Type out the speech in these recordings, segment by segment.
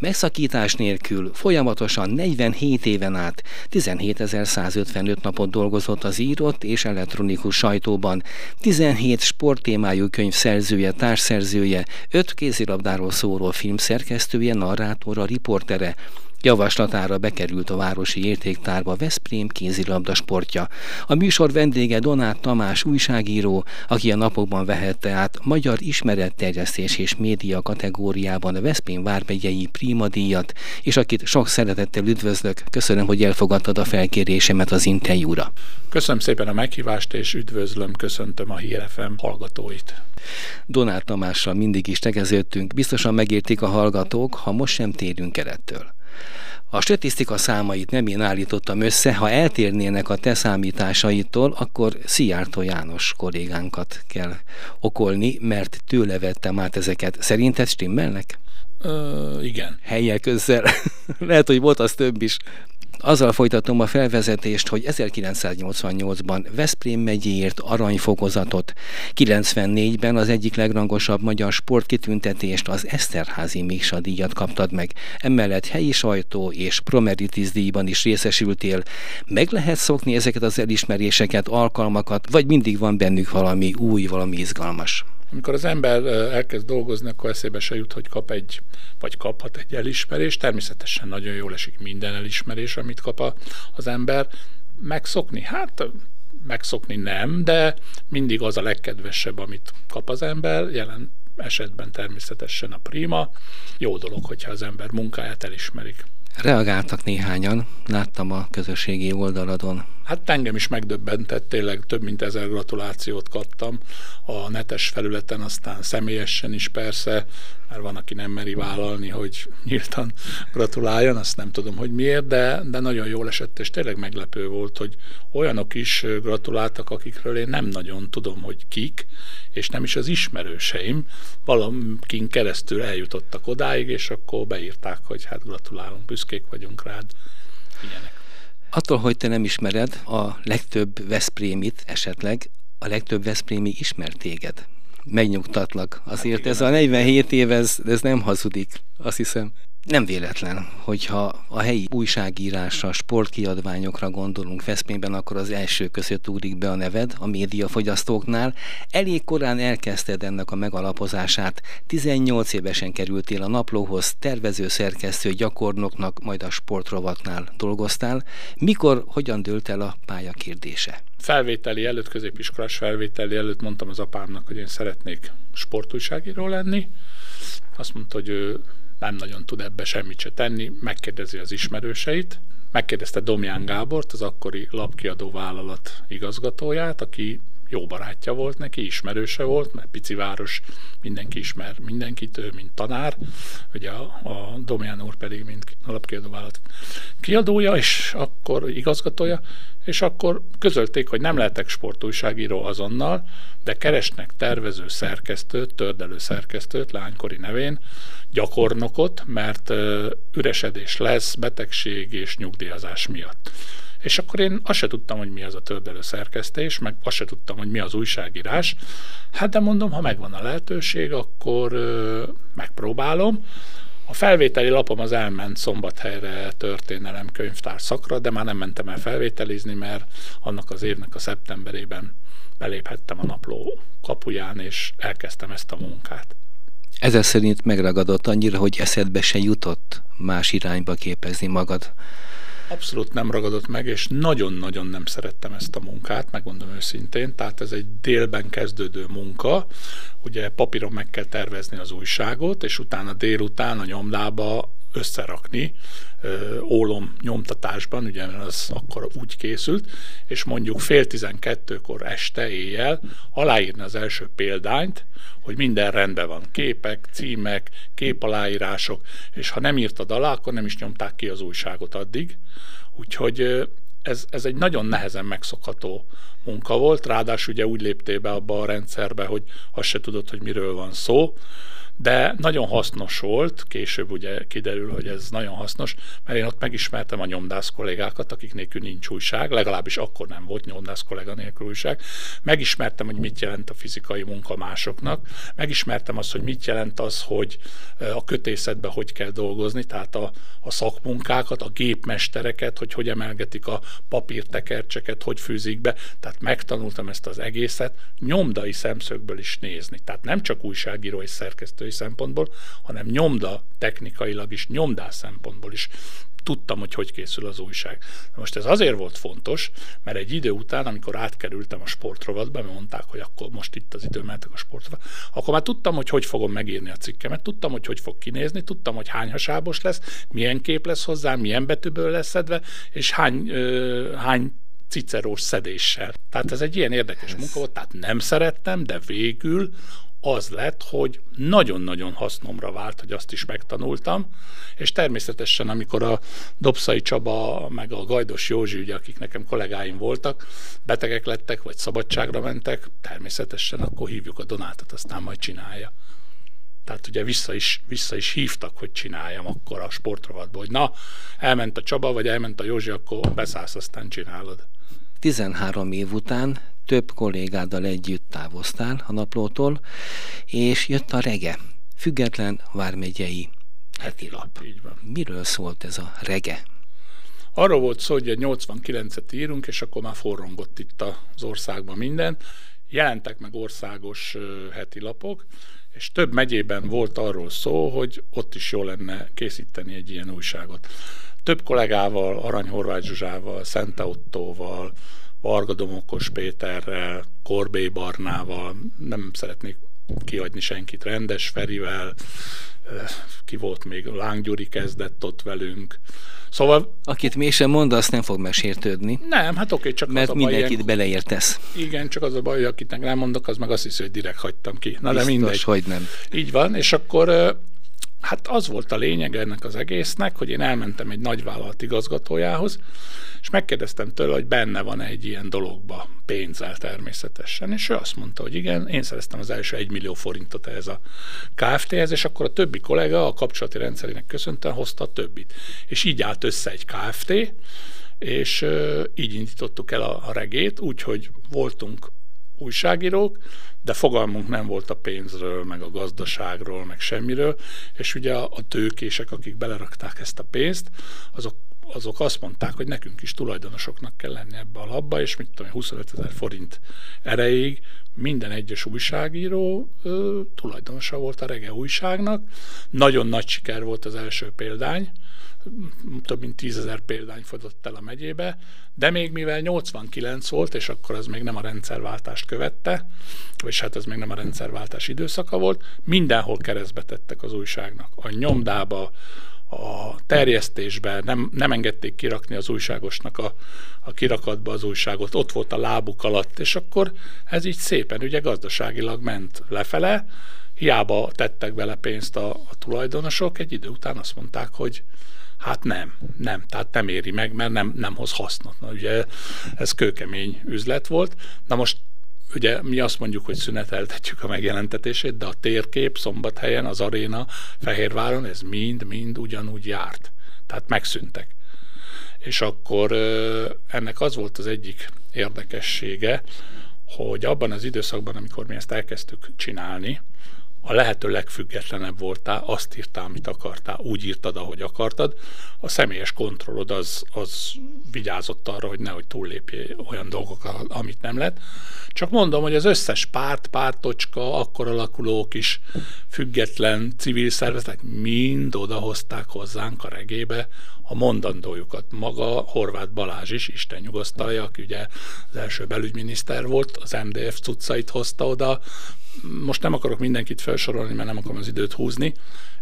Megszakítás nélkül folyamatosan 47 éven át 17.155 napot dolgozott az írott és elektronikus sajtóban, 17 sporttémájú könyv szerzője, társszerzője, 5 kézilabdáról szóló film szerkesztője, narrátora, riportere, Javaslatára bekerült a városi értéktárba Veszprém kézilabda sportja. A műsor vendége Donát Tamás újságíró, aki a napokban vehette át magyar ismeretterjesztés és média kategóriában a Veszprém vármegyei Prima díjat, és akit sok szeretettel üdvözlök. Köszönöm, hogy elfogadtad a felkérésemet az interjúra. Köszönöm szépen a meghívást, és üdvözlöm, köszöntöm a Hírefem hallgatóit. Donát Tamással mindig is tegeződtünk, biztosan megértik a hallgatók, ha most sem térünk el ettől. A statisztika számait nem én állítottam össze, ha eltérnének a te számításaitól, akkor Szijjártó János kollégánkat kell okolni, mert tőle vettem át ezeket. Szerinted stimmelnek? Ö, igen. Helyek közel. Lehet, hogy volt az több is. Azzal folytatom a felvezetést, hogy 1988-ban Veszprém megyéért aranyfokozatot, 94-ben az egyik legrangosabb magyar sportkitüntetést, az Eszterházi Miksa díjat kaptad meg. Emellett helyi sajtó és Promeritis díjban is részesültél. Meg lehet szokni ezeket az elismeréseket, alkalmakat, vagy mindig van bennük valami új, valami izgalmas? Amikor az ember elkezd dolgozni, akkor eszébe se jut, hogy kap egy, vagy kaphat egy elismerést. Természetesen nagyon jól esik minden elismerés, amit kap az ember. Megszokni? Hát megszokni nem, de mindig az a legkedvesebb, amit kap az ember. Jelen esetben természetesen a prima. Jó dolog, hogyha az ember munkáját elismerik. Reagáltak néhányan, láttam a közösségi oldaladon Hát engem is megdöbbentett, tényleg több mint ezer gratulációt kaptam a netes felületen, aztán személyesen is persze, mert van, aki nem meri vállalni, hogy nyíltan gratuláljon, azt nem tudom, hogy miért, de, de nagyon jól esett, és tényleg meglepő volt, hogy olyanok is gratuláltak, akikről én nem nagyon tudom, hogy kik, és nem is az ismerőseim, valakin keresztül eljutottak odáig, és akkor beírták, hogy hát gratulálunk, büszkék vagyunk rád, ilyenek. Attól, hogy te nem ismered a legtöbb Veszprémit esetleg, a legtöbb Veszprémi ismer téged. Megnyugtatlak. Azért ez a 47 év, ez, ez nem hazudik, azt hiszem. Nem véletlen, hogyha a helyi újságírásra, sportkiadványokra gondolunk Veszprémben, akkor az első között ugrik be a neved a médiafogyasztóknál. Elég korán elkezdted ennek a megalapozását. 18 évesen kerültél a naplóhoz, tervező, szerkesztő, gyakornoknak, majd a sportrovatnál dolgoztál. Mikor, hogyan dőlt el a pálya kérdése? Felvételi előtt, középiskolás felvételi előtt mondtam az apámnak, hogy én szeretnék sportújságíró lenni. Azt mondta, hogy ő nem nagyon tud ebbe semmit se tenni, megkérdezi az ismerőseit, megkérdezte Domján Gábort, az akkori lapkiadó vállalat igazgatóját, aki jó barátja volt neki, ismerőse volt, mert pici város, mindenki ismer mindenkit, ő mint tanár, ugye a, a Domján úr pedig mint alapkiadó vállalat kiadója, és akkor igazgatója, és akkor közölték, hogy nem lehetek sportújságíró azonnal, de keresnek tervező szerkesztőt, tördelő szerkesztőt, lánykori nevén, gyakornokot, mert üresedés lesz, betegség és nyugdíjazás miatt. És akkor én azt se tudtam, hogy mi az a tördelő szerkesztés, meg azt se tudtam, hogy mi az újságírás. Hát de mondom, ha megvan a lehetőség, akkor ö, megpróbálom. A felvételi lapom az elment Szombathelyre történelem könyvtár szakra, de már nem mentem el felvételizni, mert annak az évnek a szeptemberében beléphettem a napló kapuján, és elkezdtem ezt a munkát. Ezzel szerint megragadott annyira, hogy eszedbe se jutott más irányba képezni magad. Abszolút nem ragadott meg, és nagyon-nagyon nem szerettem ezt a munkát, megmondom őszintén. Tehát ez egy délben kezdődő munka. Ugye papíron meg kell tervezni az újságot, és utána délután a nyomdába összerakni ö, ólom nyomtatásban, ugye az akkor úgy készült, és mondjuk fél tizenkettőkor este éjjel aláírni az első példányt, hogy minden rendben van, képek, címek, képaláírások, és ha nem írtad alá, akkor nem is nyomták ki az újságot addig. Úgyhogy ez, ez egy nagyon nehezen megszokható munka volt, ráadásul ugye úgy léptél be abba a rendszerbe, hogy azt se tudod, hogy miről van szó, de nagyon hasznos volt, később ugye kiderül, hogy ez nagyon hasznos, mert én ott megismertem a nyomdász kollégákat, akik nélkül nincs újság, legalábbis akkor nem volt nyomdász kollega nélkül újság. Megismertem, hogy mit jelent a fizikai munka másoknak, megismertem azt, hogy mit jelent az, hogy a kötészetben hogy kell dolgozni, tehát a, a szakmunkákat, a gépmestereket, hogy hogy emelgetik a papírtekercseket, hogy fűzik be, tehát megtanultam ezt az egészet nyomdai szemszögből is nézni. Tehát nem csak újságíró és szerkesztői szempontból, hanem nyomda technikailag is, nyomdás szempontból is tudtam, hogy hogy készül az újság. Most ez azért volt fontos, mert egy idő után, amikor átkerültem a sportrovatba, mert mondták, hogy akkor most itt az idő mehetek a sportrovatba, akkor már tudtam, hogy hogy fogom megírni a cikkemet, tudtam, hogy hogy fog kinézni, tudtam, hogy hány hasábos lesz, milyen kép lesz hozzá, milyen betűből lesz szedve, és hány, ö, hány cicerós szedéssel. Tehát ez egy ilyen érdekes munka volt, tehát nem szerettem, de végül az lett, hogy nagyon-nagyon hasznomra vált, hogy azt is megtanultam, és természetesen, amikor a Dobszai Csaba, meg a Gajdos Józsi, ugye, akik nekem kollégáim voltak, betegek lettek, vagy szabadságra mentek, természetesen akkor hívjuk a Donátot, aztán majd csinálja. Tehát ugye vissza is, vissza is hívtak, hogy csináljam akkor a sportrovatból, hogy na, elment a Csaba, vagy elment a Józsi, akkor beszállsz, aztán csinálod. 13 év után több kollégáddal együtt távoztál a naplótól, és jött a rege, független vármegyei heti lap. Így van. Miről szólt ez a rege? Arról volt szó, hogy egy 89-et írunk, és akkor már forrongott itt az országban minden. Jelentek meg országos heti lapok, és több megyében volt arról szó, hogy ott is jó lenne készíteni egy ilyen újságot. Több kollégával, Arany Horváth Zsuzsával, Szente Ottóval, Varga Domokos Péterrel, Korbé Barnával, nem szeretnék kiadni senkit, Rendes Ferivel, ki volt még, Láng Gyuri kezdett ott velünk. Szóval... Akit még sem mond, azt nem fog megsértődni. Nem, hát oké, csak Mert az a baj, mindenkit ilyen... beleértesz. Igen, csak az a baj, hogy akit nem mondok, az meg azt hiszi, hogy direkt hagytam ki. Na Biztos, de mindegy. hogy nem. Így van, és akkor Hát az volt a lényeg ennek az egésznek, hogy én elmentem egy nagyvállalat igazgatójához, és megkérdeztem tőle, hogy benne van egy ilyen dologba, pénzzel természetesen, és ő azt mondta, hogy igen, én szereztem az első egy millió forintot ehhez a KFT-hez, és akkor a többi kollega a kapcsolati rendszerének köszönten hozta a többit. És így állt össze egy KFT, és így indítottuk el a regét, úgyhogy voltunk újságírók, de fogalmunk nem volt a pénzről, meg a gazdaságról, meg semmiről, és ugye a, a tőkések, akik belerakták ezt a pénzt, azok azok azt mondták, hogy nekünk is tulajdonosoknak kell lenni ebbe a labba, és mit tudom, 25 ezer forint erejéig minden egyes újságíró ö, tulajdonosa volt a Rege újságnak. Nagyon nagy siker volt az első példány, több mint tízezer példány fogyott el a megyébe, de még mivel 89 volt, és akkor az még nem a rendszerváltást követte, és hát ez még nem a rendszerváltás időszaka volt, mindenhol keresztbe tettek az újságnak. A nyomdába, a terjesztésbe, nem, nem engedték kirakni az újságosnak a, a kirakatba az újságot, ott volt a lábuk alatt, és akkor ez így szépen ugye gazdaságilag ment lefele, hiába tettek bele pénzt a, a tulajdonosok, egy idő után azt mondták, hogy Hát nem, nem, tehát nem éri meg, mert nem, nem hoz hasznot. Na, ugye ez kőkemény üzlet volt. Na most ugye mi azt mondjuk, hogy szüneteltetjük a megjelentetését, de a térkép Szombathelyen, az aréna Fehérváron, ez mind-mind ugyanúgy járt. Tehát megszűntek. És akkor ennek az volt az egyik érdekessége, hogy abban az időszakban, amikor mi ezt elkezdtük csinálni, a lehető legfüggetlenebb voltál, azt írtál, amit akartál, úgy írtad, ahogy akartad. A személyes kontrollod az, az vigyázott arra, hogy nehogy túllépjél olyan dolgok, amit nem lett. Csak mondom, hogy az összes párt, pártocska, akkor alakulók is, független civil szervezetek mind odahozták hozzánk a regébe a mondandójukat. Maga Horváth Balázs is, Isten nyugosztalja, aki ugye az első belügyminiszter volt, az MDF cuccait hozta oda, most nem akarok mindenkit felsorolni, mert nem akarom az időt húzni.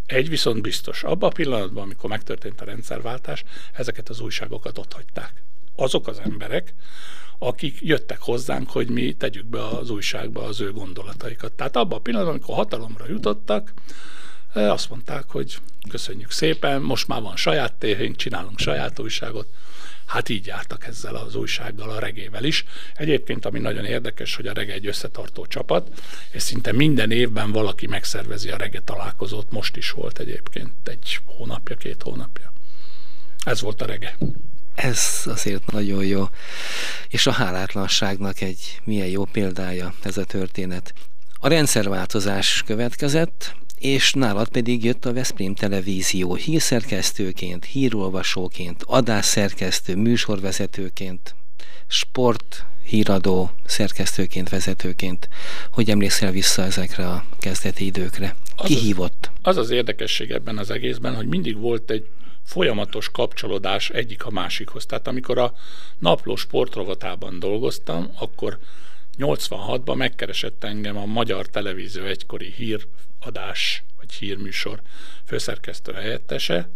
Egy viszont biztos, abban a pillanatban, amikor megtörtént a rendszerváltás, ezeket az újságokat ott hagyták. Azok az emberek, akik jöttek hozzánk, hogy mi tegyük be az újságba az ő gondolataikat. Tehát abban a pillanatban, amikor hatalomra jutottak, azt mondták, hogy köszönjük szépen, most már van saját tévénk, csinálunk saját újságot. hát így jártak ezzel az újsággal, a regével is. Egyébként, ami nagyon érdekes, hogy a rege egy összetartó csapat, és szinte minden évben valaki megszervezi a rege találkozót, most is volt egyébként egy hónapja, két hónapja. Ez volt a rege. Ez azért nagyon jó. És a hálátlanságnak egy milyen jó példája ez a történet. A rendszerváltozás következett, és nálad pedig jött a Veszprém Televízió hírszerkesztőként, hírolvasóként, adásszerkesztő, műsorvezetőként, sport, híradó, szerkesztőként, vezetőként. Hogy emlékszel vissza ezekre a kezdeti időkre? Ki az hívott? Az az érdekesség ebben az egészben, hogy mindig volt egy folyamatos kapcsolódás egyik a másikhoz. Tehát amikor a napló sportrovatában dolgoztam, akkor 86-ban megkeresett engem a Magyar Televízió egykori híradás vagy hírműsor főszerkesztő helyettese,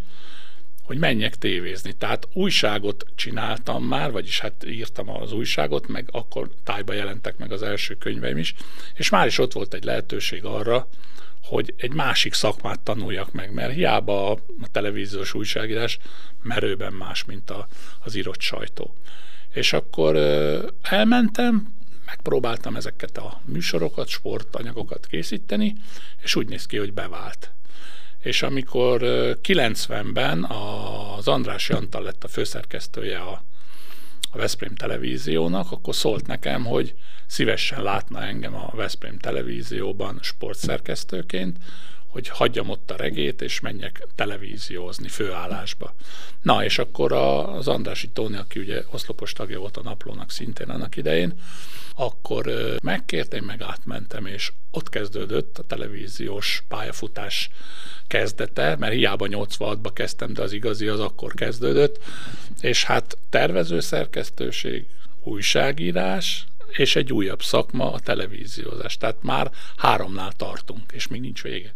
hogy menjek tévézni. Tehát újságot csináltam már, vagyis hát írtam az újságot, meg akkor tájba jelentek meg az első könyveim is, és már is ott volt egy lehetőség arra, hogy egy másik szakmát tanuljak meg, mert hiába a, televíziós újságírás merőben más, mint a, az írott sajtó. És akkor elmentem, megpróbáltam ezeket a műsorokat, sportanyagokat készíteni, és úgy néz ki, hogy bevált. És amikor 90-ben az András Jantal lett a főszerkesztője a, a Veszprém televíziónak, akkor szólt nekem, hogy szívesen látna engem a Veszprém televízióban sportszerkesztőként, hogy hagyjam ott a regét, és menjek televíziózni főállásba. Na, és akkor az Andrási Tóni, aki ugye oszlopos tagja volt a naplónak szintén annak idején, akkor megkért, én meg átmentem, és ott kezdődött a televíziós pályafutás kezdete, mert hiába 86-ba kezdtem, de az igazi az akkor kezdődött, és hát tervező szerkesztőség, újságírás, és egy újabb szakma, a televíziózás. Tehát már háromnál tartunk, és még nincs vége.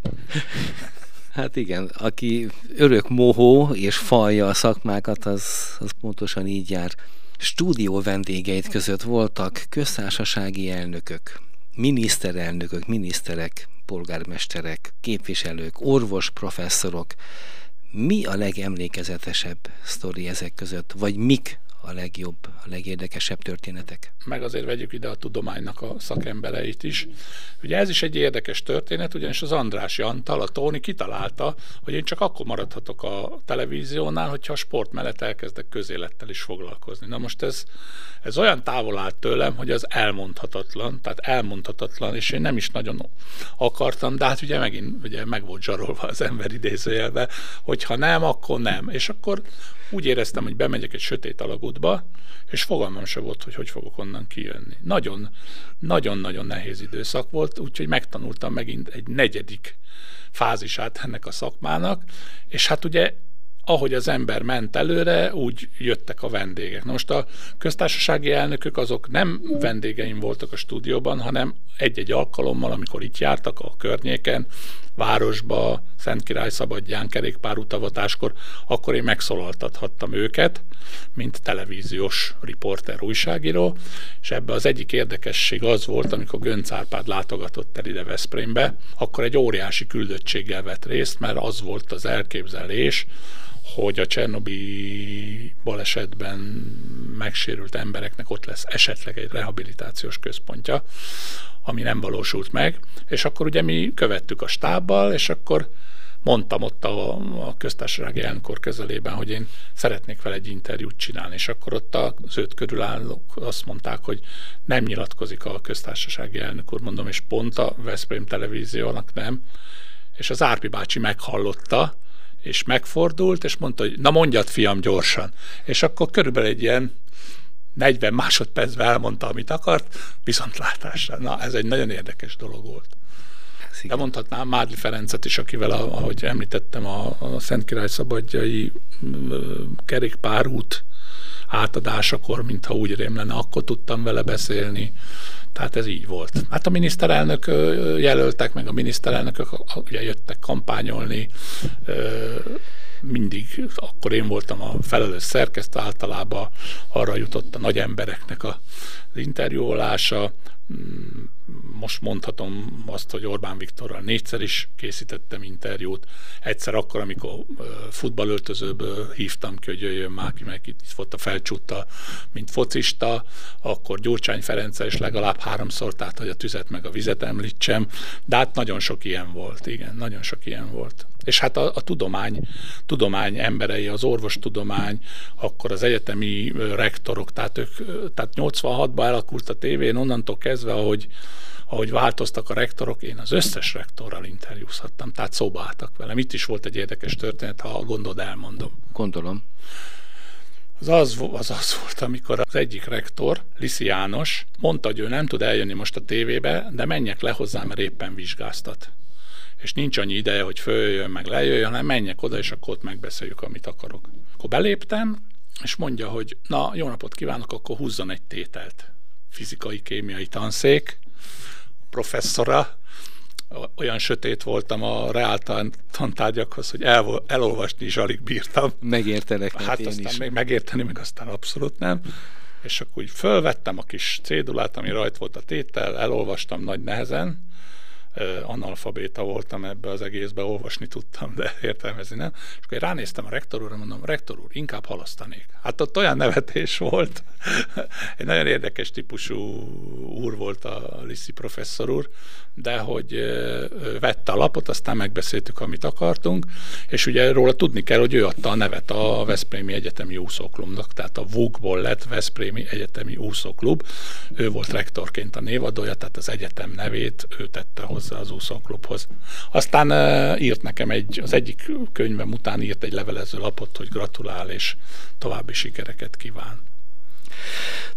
Hát igen, aki örök mohó és falja a szakmákat, az, az pontosan így jár. Stúdió vendégeit között voltak köztársasági elnökök, miniszterelnökök, miniszterek, polgármesterek, képviselők, orvos, professzorok. Mi a legemlékezetesebb sztori ezek között, vagy mik a legjobb, a legérdekesebb történetek. Meg azért vegyük ide a tudománynak a szakembereit is. Ugye ez is egy érdekes történet, ugyanis az András Jantal, a Tóni kitalálta, hogy én csak akkor maradhatok a televíziónál, hogyha a sport mellett elkezdek közélettel is foglalkozni. Na most ez, ez olyan távol állt tőlem, hogy az elmondhatatlan, tehát elmondhatatlan, és én nem is nagyon akartam, de hát ugye megint ugye meg volt zsarolva az ember idézőjelbe, hogy ha nem, akkor nem. És akkor úgy éreztem, hogy bemegyek egy sötét alagútba, és fogalmam se volt, hogy hogy fogok onnan kijönni. Nagyon, nagyon-nagyon nehéz időszak volt, úgyhogy megtanultam megint egy negyedik fázisát ennek a szakmának, és hát ugye ahogy az ember ment előre, úgy jöttek a vendégek. Na most a köztársasági elnökök azok nem vendégeim voltak a stúdióban, hanem egy-egy alkalommal, amikor itt jártak a környéken, városba, Szent Király Szabadján, kerékpárutavatáskor, akkor én megszólaltathattam őket, mint televíziós riporter, újságíró, és ebbe az egyik érdekesség az volt, amikor Gönc Árpád látogatott el ide Veszprémbe, akkor egy óriási küldöttséggel vett részt, mert az volt az elképzelés, hogy a Csernobi balesetben megsérült embereknek ott lesz esetleg egy rehabilitációs központja, ami nem valósult meg, és akkor ugye mi követtük a stábbal, és akkor mondtam ott a, a köztársasági elnökor közelében, hogy én szeretnék vele egy interjút csinálni, és akkor ott az őt körülállók azt mondták, hogy nem nyilatkozik a köztársasági elnök úr, mondom, és pont a Veszprém televíziónak nem, és az Árpi bácsi meghallotta, és megfordult, és mondta, hogy na mondjad, fiam, gyorsan. És akkor körülbelül egy ilyen 40 másodpercben elmondta, amit akart, viszontlátásra. Na, ez egy nagyon érdekes dolog volt. De mondhatnám Mádli Ferencet is, akivel, ahogy említettem, a, a Szent Király Szabadjai kerékpárút átadásakor, mintha úgy rém lenne, akkor tudtam vele beszélni. Tehát ez így volt. Hát a miniszterelnök jelöltek, meg a miniszterelnökök ugye jöttek kampányolni, mindig, akkor én voltam a felelős szerkesztő, általában arra jutott a nagy embereknek az interjúolása, most mondhatom azt, hogy Orbán Viktorral négyszer is készítettem interjút. Egyszer akkor, amikor futballöltözőből hívtam ki, hogy jöjjön már ki, meg itt volt a felcsútta, mint focista, akkor Gyurcsány Ferenc is legalább háromszor, tehát hogy a tüzet meg a vizet említsem, de hát nagyon sok ilyen volt, igen, nagyon sok ilyen volt. És hát a, a tudomány, tudomány emberei, az orvostudomány, akkor az egyetemi rektorok, tehát ők, tehát 86-ban elalakult a tévén, onnantól kezdve, ahogy ahogy változtak a rektorok, én az összes rektorral interjúzhattam, tehát szóba álltak velem. Itt is volt egy érdekes történet, ha gondod, elmondom. Gondolom. Az az, az az volt, amikor az egyik rektor, Liszi János, mondta, hogy ő nem tud eljönni most a tévébe, de menjek le hozzá, mert éppen vizsgáztat. És nincs annyi ideje, hogy följöjjön, meg lejöjjön, hanem menjek oda, és akkor ott megbeszéljük, amit akarok. Akkor beléptem, és mondja, hogy na, jó napot kívánok, akkor húzzon egy tételt. Fizikai, kémiai tanszék, professzora, olyan sötét voltam a reáltan tantárgyakhoz, hogy el, elolvasni is alig bírtam. Megértenek, hát én aztán is. még megérteni, meg aztán abszolút nem. És akkor úgy fölvettem a kis cédulát, ami rajt volt a tétel, elolvastam nagy nehezen, analfabéta voltam ebbe az egészbe, olvasni tudtam, de értelmezni nem. És akkor ránéztem a rektor úrra, mondom, rektor úr, inkább halasztanék. Hát ott olyan nevetés volt. Egy nagyon érdekes típusú úr volt a Liszi professzor úr, de hogy vette a lapot, aztán megbeszéltük, amit akartunk, és ugye róla tudni kell, hogy ő adta a nevet a Veszprémi Egyetemi Úszóklubnak, tehát a VUG-ból lett Veszprémi Egyetemi Úszóklub. Ő volt rektorként a névadója, tehát az egyetem nevét ő tette hozzá az úszóklubhoz. Aztán írt nekem egy, az egyik könyvem után írt egy levelező lapot, hogy gratulál és további sikereket kíván.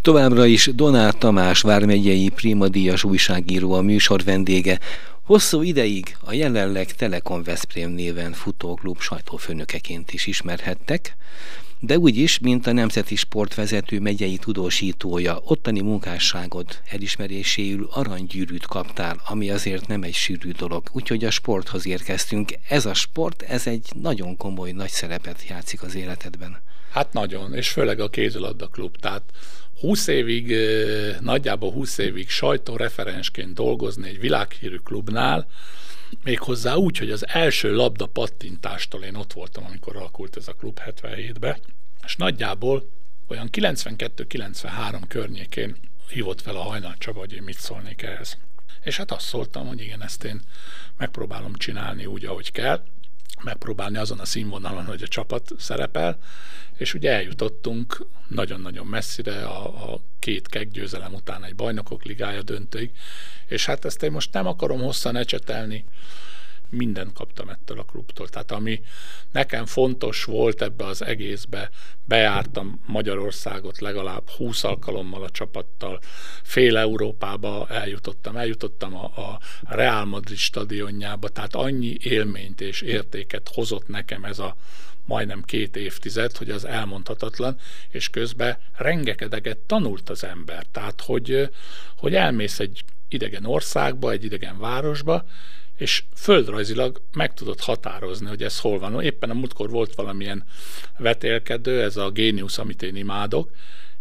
Továbbra is Donát Tamás vármegyei primadíjas újságíró a műsor vendége. Hosszú ideig a jelenleg Telekom Veszprém néven futóklub sajtófőnökeként is ismerhettek, de úgy is, mint a Nemzeti Sportvezető megyei tudósítója, ottani munkásságod elismeréséül aranygyűrűt kaptál, ami azért nem egy sűrű dolog. Úgyhogy a sporthoz érkeztünk. Ez a sport, ez egy nagyon komoly, nagy szerepet játszik az életedben. Hát nagyon, és főleg a kézilabda klub. Tehát 20 évig, nagyjából 20 évig sajtóreferensként dolgozni egy világhírű klubnál, méghozzá úgy, hogy az első labda pattintástól én ott voltam, amikor alakult ez a klub 77-be, és nagyjából olyan 92-93 környékén hívott fel a Hajnal Csaba, hogy én mit szólnék ehhez. És hát azt szóltam, hogy igen, ezt én megpróbálom csinálni úgy, ahogy kell, megpróbálni azon a színvonalon, hogy a csapat szerepel, és ugye eljutottunk nagyon-nagyon messzire a, a két keggyőzelem után egy bajnokok ligája döntőig, és hát ezt én most nem akarom hosszan ecsetelni, mindent kaptam ettől a klubtól. Tehát ami nekem fontos volt ebbe az egészbe, bejártam Magyarországot legalább 20 alkalommal a csapattal, fél Európába eljutottam, eljutottam a, a Real Madrid stadionjába, tehát annyi élményt és értéket hozott nekem ez a majdnem két évtized, hogy az elmondhatatlan, és közben rengeteget tanult az ember. Tehát, hogy, hogy elmész egy idegen országba, egy idegen városba, és földrajzilag meg tudod határozni, hogy ez hol van. Éppen a múltkor volt valamilyen vetélkedő, ez a géniusz, amit én imádok,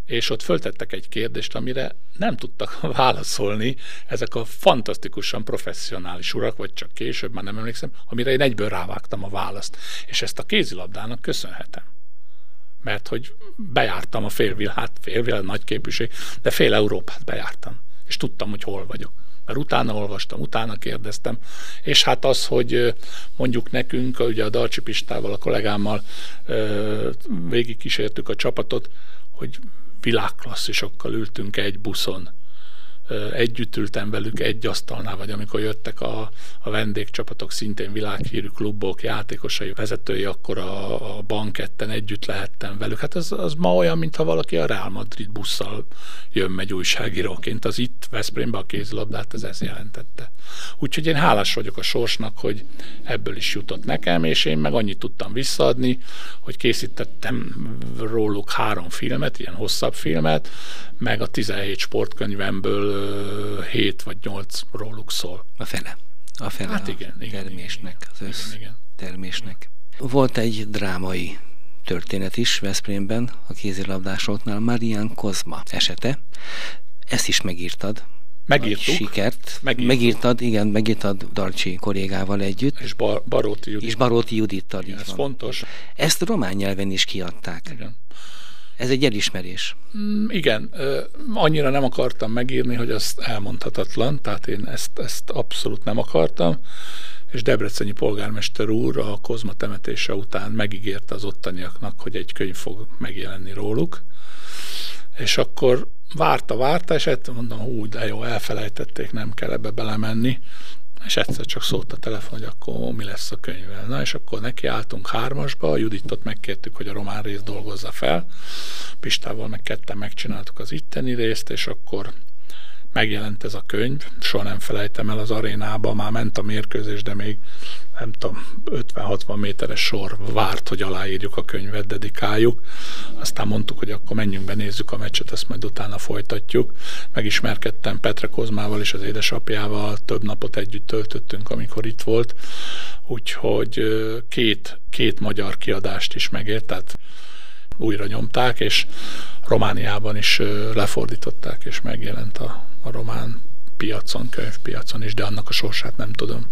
és ott föltettek egy kérdést, amire nem tudtak válaszolni ezek a fantasztikusan professzionális urak, vagy csak később, már nem emlékszem, amire én egyből rávágtam a választ. És ezt a kézilabdának köszönhetem. Mert hogy bejártam a félvilág, félvilág nagy képűség, de fél Európát bejártam, és tudtam, hogy hol vagyok mert utána olvastam, utána kérdeztem, és hát az, hogy mondjuk nekünk, ugye a Dalcsi Pistával, a kollégámmal végigkísértük a csapatot, hogy világklasszisokkal ültünk egy buszon, együtt ültem velük egy asztalnál, vagy amikor jöttek a, a vendégcsapatok, szintén világhírű klubok, játékosai, vezetői, akkor a, a banketten együtt lehettem velük. Hát az, az ma olyan, mintha valaki a Real Madrid busszal jön megy újságíróként. Az itt Veszprémbe a kézlabdát, ez ezt jelentette. Úgyhogy én hálás vagyok a sorsnak, hogy ebből is jutott nekem, és én meg annyit tudtam visszaadni, hogy készítettem róluk három filmet, ilyen hosszabb filmet, meg a 17 sportkönyvemből 7 vagy 8 róluk szól. A fele. A fele hát igen, a igen, termésnek, igen, az össz igen, igen. termésnek. Volt egy drámai történet is Veszprémben, a kézilabdásoknál, Marian Kozma esete. Ezt is megírtad. Megírtuk. Sikert. Megírtuk. Megírtad, igen, megírtad Darcsi kollégával együtt. És Bar- Baróti Judit. És Baróti Judittal. Igen, ez van. fontos. Ezt román nyelven is kiadták. Igen. Ez egy elismerés. Mm, igen, annyira nem akartam megírni, hogy azt elmondhatatlan, tehát én ezt, ezt abszolút nem akartam, és Debreceni polgármester úr a Kozma temetése után megígérte az ottaniaknak, hogy egy könyv fog megjelenni róluk, és akkor várta, várta, és egyszer mondom, hú, de jó, elfelejtették, nem kell ebbe belemenni, és egyszer csak szólt a telefon, hogy akkor mi lesz a könyvvel. Na, és akkor nekiálltunk hármasba, a Juditot megkértük, hogy a román részt dolgozza fel, Pistával meg ketten megcsináltuk az itteni részt, és akkor megjelent ez a könyv, soha nem felejtem el az arénába, már ment a mérkőzés, de még nem tudom, 50-60 méteres sor várt, hogy aláírjuk a könyvet, dedikáljuk. Aztán mondtuk, hogy akkor menjünk be, nézzük a meccset, ezt majd utána folytatjuk. Megismerkedtem Petre Kozmával és az édesapjával, több napot együtt töltöttünk, amikor itt volt, úgyhogy két, két magyar kiadást is megért, tehát újra nyomták, és Romániában is lefordították, és megjelent a, a román piacon, könyvpiacon is, de annak a sorsát nem tudom.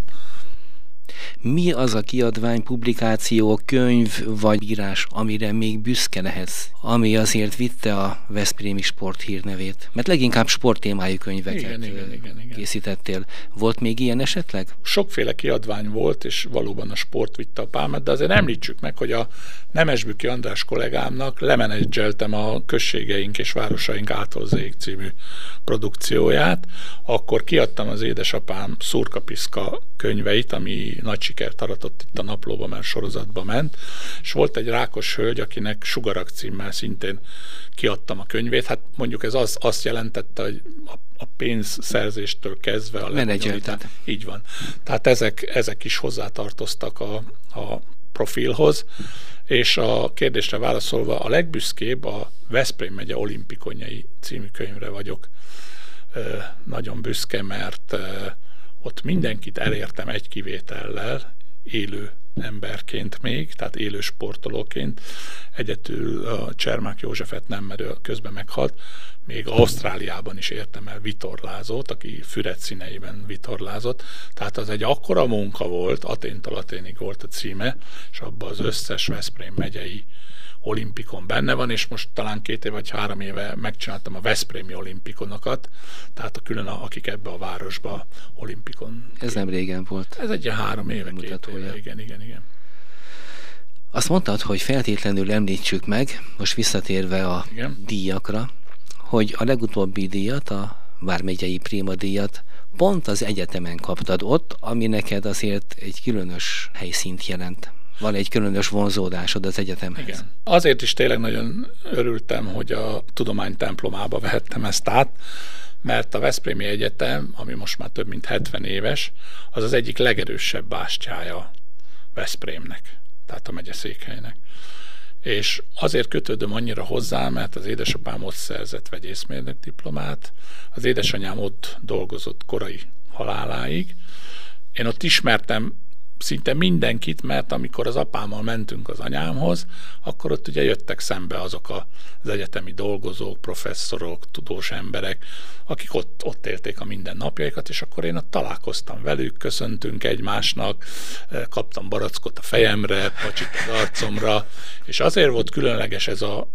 Mi az a kiadvány, publikáció, könyv vagy írás, amire még büszke lehetsz, ami azért vitte a Veszprémi sport hírnevét? Mert leginkább sporttémájú könyveket igen, igen, igen, igen. készítettél. Volt még ilyen esetleg? Sokféle kiadvány volt, és valóban a sport vitte a pálmát, de azért említsük meg, hogy a Nemesbüki András kollégámnak lemenedzseltem a községeink és városaink Átolzék című produkcióját, akkor kiadtam az édesapám Szurkapiszka könyveit, ami nagy sikert aratott itt a naplóba, mert sorozatba ment, és volt egy rákos hölgy, akinek Sugarak címmel szintén kiadtam a könyvét. Hát mondjuk ez az, azt jelentette, hogy a, a pénzszerzéstől kezdve a Menedzseltet. Így van. Tehát ezek, ezek is hozzátartoztak a, a profilhoz, és a kérdésre válaszolva a legbüszkébb a Veszprém megye olimpikonjai című könyvre vagyok nagyon büszke, mert ott mindenkit elértem egy kivétellel, élő emberként még, tehát élő sportolóként. Egyetül a Csermák Józsefet nem, mert közben meghalt. Még Ausztráliában is értem el vitorlázót, aki füret színeiben vitorlázott. Tehát az egy akkora munka volt, Aténtól Aténig volt a címe, és abban az összes Veszprém megyei olimpikon benne van, és most talán két év vagy három éve megcsináltam a Veszprémi olimpikonokat, tehát a külön, akik ebbe a városba olimpikon. Ez nem régen volt. Ez egy három éve, mutatója. Éve. Igen, igen, igen. Azt mondtad, hogy feltétlenül említsük meg, most visszatérve a igen. díjakra, hogy a legutóbbi díjat, a Vármegyei Prima díjat pont az egyetemen kaptad ott, ami neked azért egy különös helyszínt jelent van egy különös vonzódásod az egyetemhez. Igen. Azért is tényleg nagyon örültem, hogy a tudomány templomába vehettem ezt át, mert a Veszprémi Egyetem, ami most már több mint 70 éves, az az egyik legerősebb bástyája Veszprémnek, tehát a megyeszékhelynek. És azért kötődöm annyira hozzá, mert az édesapám ott szerzett vegyészmérnök diplomát, az édesanyám ott dolgozott korai haláláig. Én ott ismertem szinte mindenkit, mert amikor az apámmal mentünk az anyámhoz, akkor ott ugye jöttek szembe azok az egyetemi dolgozók, professzorok, tudós emberek, akik ott, ott élték a mindennapjaikat, és akkor én ott találkoztam velük, köszöntünk egymásnak, eh, kaptam barackot a fejemre, pacsit az arcomra, és azért volt különleges ez a,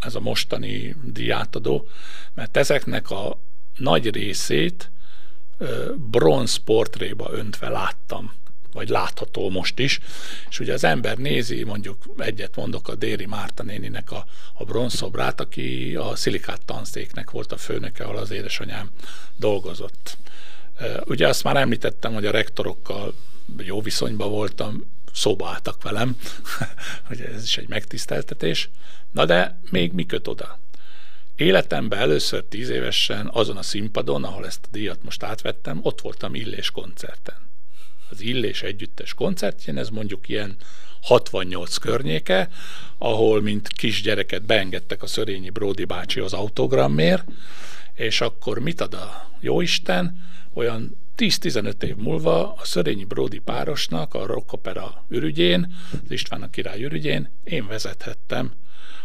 ez a mostani diátadó, mert ezeknek a nagy részét eh, bronz portréba öntve láttam vagy látható most is, és ugye az ember nézi, mondjuk egyet mondok a Déri Márta néninek a, a bronzszobrát, aki a szilikát tanszéknek volt a főnöke, ahol az édesanyám dolgozott. Ugye azt már említettem, hogy a rektorokkal jó viszonyban voltam, szóba velem, hogy ez is egy megtiszteltetés. Na de még mi köt oda? Életemben először tíz évesen azon a színpadon, ahol ezt a díjat most átvettem, ott voltam Illés koncerten az Illés Együttes koncertjén, ez mondjuk ilyen 68 környéke, ahol mint kisgyereket beengedtek a Szörényi Bródi bácsi az autogrammért, és akkor mit ad a Jóisten? Olyan 10-15 év múlva a Szörényi Bródi párosnak a Rock Opera ürügyén, az István a király ürügyén én vezethettem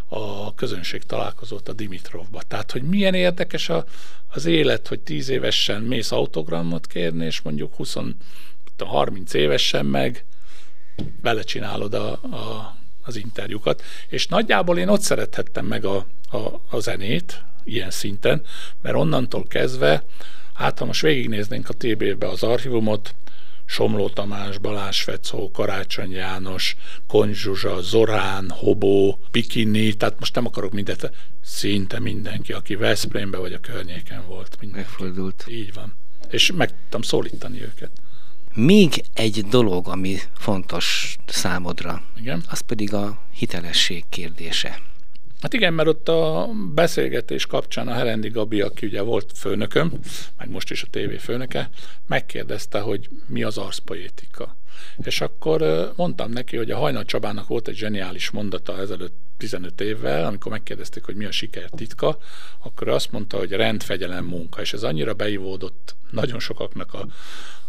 a közönség találkozót a Dimitrovba. Tehát, hogy milyen érdekes a, az élet, hogy 10 évesen mész autogramot kérni, és mondjuk 20, 30 évesen meg vele csinálod a, a, az interjúkat. És nagyjából én ott szerethettem meg a, a, a zenét, ilyen szinten, mert onnantól kezdve, hát ha most végignéznénk a TB-be az archívumot, Somló Tamás, Balázs Fecó, Karácsony János, Konzsuzsa, Zorán, Hobó, Bikini, tehát most nem akarok mindent, szinte mindenki, aki Veszprémbe vagy a környéken volt. Mindenki. Megfordult. Így van. És meg tudtam szólítani őket. Még egy dolog, ami fontos számodra, Igen? az pedig a hitelesség kérdése. Hát igen, mert ott a beszélgetés kapcsán a Herendi Gabi, aki ugye volt főnököm, meg most is a tévé főnöke, megkérdezte, hogy mi az arszpoétika. És akkor mondtam neki, hogy a Hajnal Csabának volt egy zseniális mondata ezelőtt 15 évvel, amikor megkérdezték, hogy mi a siker titka, akkor azt mondta, hogy rendfegyelem munka, és ez annyira beivódott nagyon sokaknak a,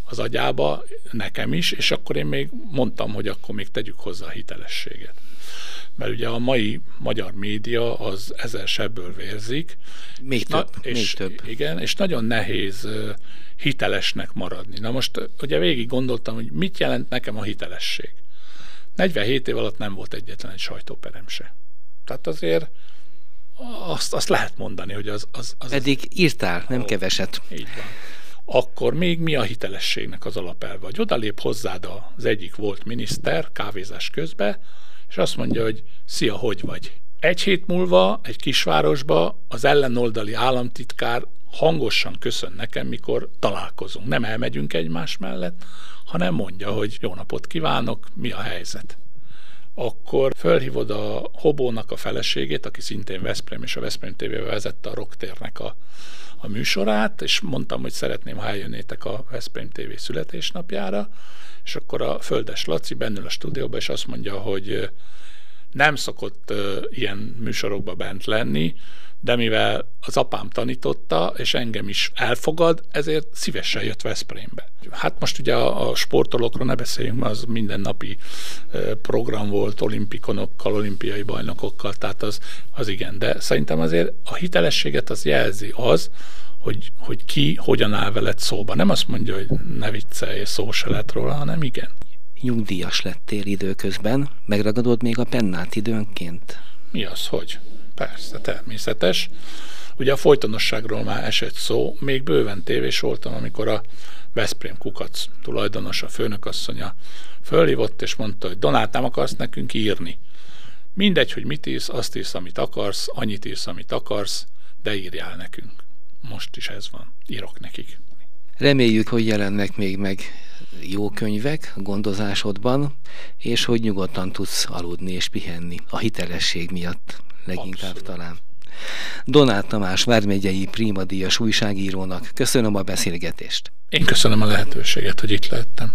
az agyába, nekem is, és akkor én még mondtam, hogy akkor még tegyük hozzá a hitelességet mert ugye a mai magyar média az ezer sebből vérzik. Még több, na, és, még több. Igen, és nagyon nehéz hitelesnek maradni. Na most ugye végig gondoltam, hogy mit jelent nekem a hitelesség. 47 év alatt nem volt egyetlen egy sajtóperem se. Tehát azért azt, azt lehet mondani, hogy az... az, az Eddig írtál, nem ó, keveset. Így van. Akkor még mi a hitelességnek az alapelve? Hogy odalép hozzád az egyik volt miniszter kávézás közben, és azt mondja, hogy szia, hogy vagy? Egy hét múlva egy kisvárosba az ellenoldali államtitkár hangosan köszön nekem, mikor találkozunk. Nem elmegyünk egymás mellett, hanem mondja, hogy jó napot kívánok, mi a helyzet. Akkor fölhívod a Hobónak a feleségét, aki szintén Veszprém és a Veszprém tv vezette a Rocktérnek a, a műsorát, és mondtam, hogy szeretném, ha eljönnétek a Veszprém TV születésnapjára, és akkor a Földes Laci bennül a stúdióban, és azt mondja, hogy nem szokott ilyen műsorokba bent lenni, de mivel az apám tanította, és engem is elfogad, ezért szívesen jött Veszprémbe. Hát most ugye a, a sportolókról ne beszéljünk, az mindennapi program volt olimpikonokkal, olimpiai bajnokokkal, tehát az, az igen, de szerintem azért a hitelességet az jelzi az, hogy, hogy ki hogyan áll veled szóba. Nem azt mondja, hogy ne viccelj, szó se lett róla, hanem igen. Nyugdíjas lettél időközben, megragadod még a pennát időnként? Mi az, hogy? Persze, természetes. Ugye a folytonosságról már esett szó, még bőven tévés voltam, amikor a Veszprém Kukac tulajdonosa, főnökasszonya fölhívott, és mondta, hogy Donát, nem akarsz nekünk írni. Mindegy, hogy mit írsz, azt írsz, amit akarsz, annyit írsz, amit akarsz, de írjál nekünk. Most is ez van. Írok nekik. Reméljük, hogy jelennek még meg jó könyvek gondozásodban, és hogy nyugodtan tudsz aludni és pihenni a hitelesség miatt leginkább Abszolút. talán. Donát Tamás Vármegyei Díjas újságírónak köszönöm a beszélgetést. Én köszönöm a lehetőséget, hogy itt lehettem.